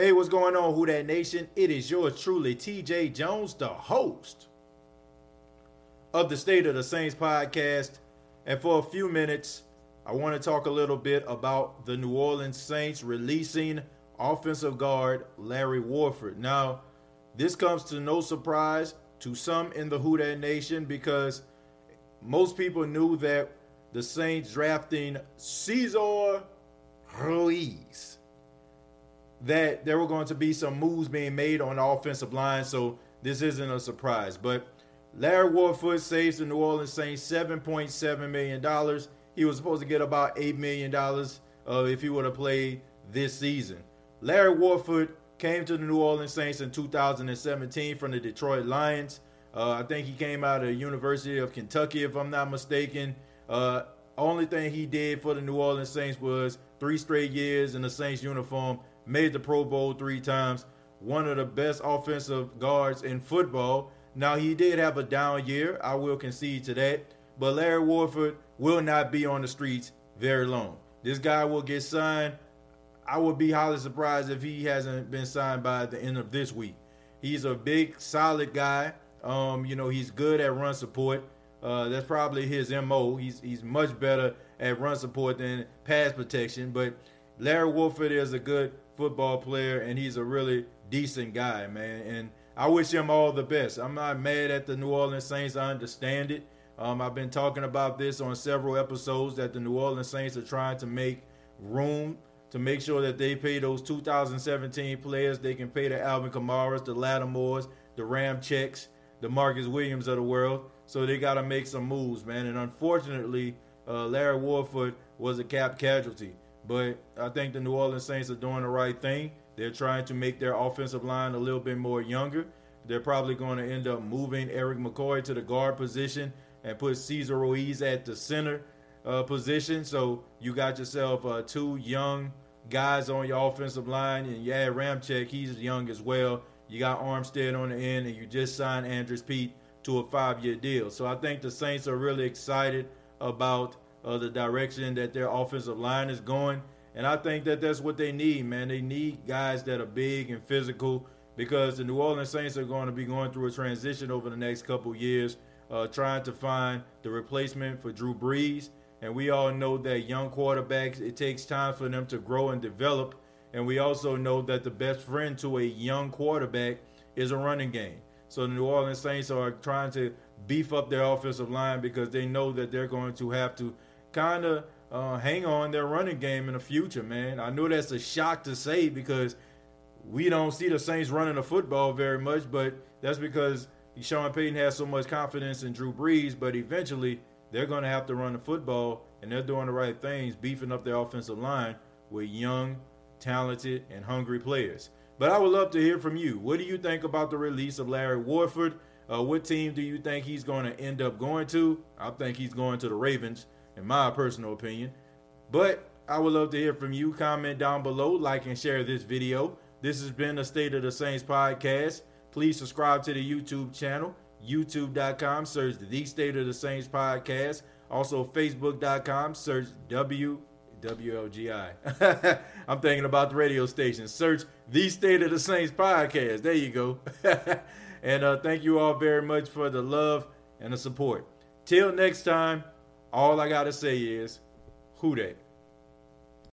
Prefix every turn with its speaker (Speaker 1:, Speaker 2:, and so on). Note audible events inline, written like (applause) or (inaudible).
Speaker 1: Hey, what's going on, Who That Nation? It is yours truly, TJ Jones, the host of the State of the Saints podcast. And for a few minutes, I want to talk a little bit about the New Orleans Saints releasing offensive guard Larry Warford. Now, this comes to no surprise to some in the Who That Nation because most people knew that the Saints drafting Cesar Ruiz that there were going to be some moves being made on the offensive line, so this isn't a surprise. But Larry Warford saves the New Orleans Saints $7.7 million. He was supposed to get about $8 million uh, if he would have played this season. Larry Warford came to the New Orleans Saints in 2017 from the Detroit Lions. Uh, I think he came out of the University of Kentucky, if I'm not mistaken. Uh, only thing he did for the New Orleans Saints was three straight years in the Saints uniform, made the Pro Bowl three times, one of the best offensive guards in football. Now, he did have a down year, I will concede to that, but Larry Warford will not be on the streets very long. This guy will get signed. I would be highly surprised if he hasn't been signed by the end of this week. He's a big, solid guy. Um, you know, he's good at run support. Uh, that's probably his mo. He's he's much better at run support than pass protection. But Larry Warford is a good football player, and he's a really decent guy, man. And I wish him all the best. I'm not mad at the New Orleans Saints. I understand it. Um, I've been talking about this on several episodes that the New Orleans Saints are trying to make room to make sure that they pay those 2017 players. They can pay the Alvin Kamaras, the Lattimores, the Ramczyks, the Marcus Williams of the world. So they got to make some moves, man. And unfortunately, uh, Larry Warford was a cap casualty. But I think the New Orleans Saints are doing the right thing. They're trying to make their offensive line a little bit more younger. They're probably going to end up moving Erik McCoy to the guard position and put Cesar Ruiz at the center uh, position. So you got yourself uh, two young guys on your offensive line, and yeah, Ramczyk, he's young as well. You got Armstead on the end, and you just signed Andrus Peat to a five-year deal. So I think the Saints are really excited about uh, the direction that their offensive line is going, and I think that that's what they need, man. They need guys that are big and physical because the New Orleans Saints are going to be going through a transition over the next couple years, uh, trying to find the replacement for Drew Brees. And we all know that young quarterbacks, it takes time for them to grow and develop. And we also know that the best friend to a young quarterback is a running game. So the New Orleans Saints are trying to beef up their offensive line because they know that they're going to have to kind of uh, hang on their running game in the future, man. I know that's a shock to say because we don't see the Saints running the football very much, but that's because Sean Payton has so much confidence in Drew Brees, but eventually they're going to have to run the football, and they're doing the right things, beefing up their offensive line with young, talented, and hungry players. But I would love to hear from you. What do you think about the release of Larry Warford? Uh, what team do you think he's going to end up going to? I think he's going to the Ravens, in my personal opinion. But I would love to hear from you. Comment down below, like and share this video. This has been the State of the Saints podcast. Please subscribe to the YouTube channel youtube.com, search the State of the Saints podcast. Also, facebook.com, search W WLGI. (laughs) I'm thinking about the radio station. Search the State of the Saints podcast. There you go. (laughs) and uh, thank you all very much for the love and the support. Till next time, all I got to say is, who that?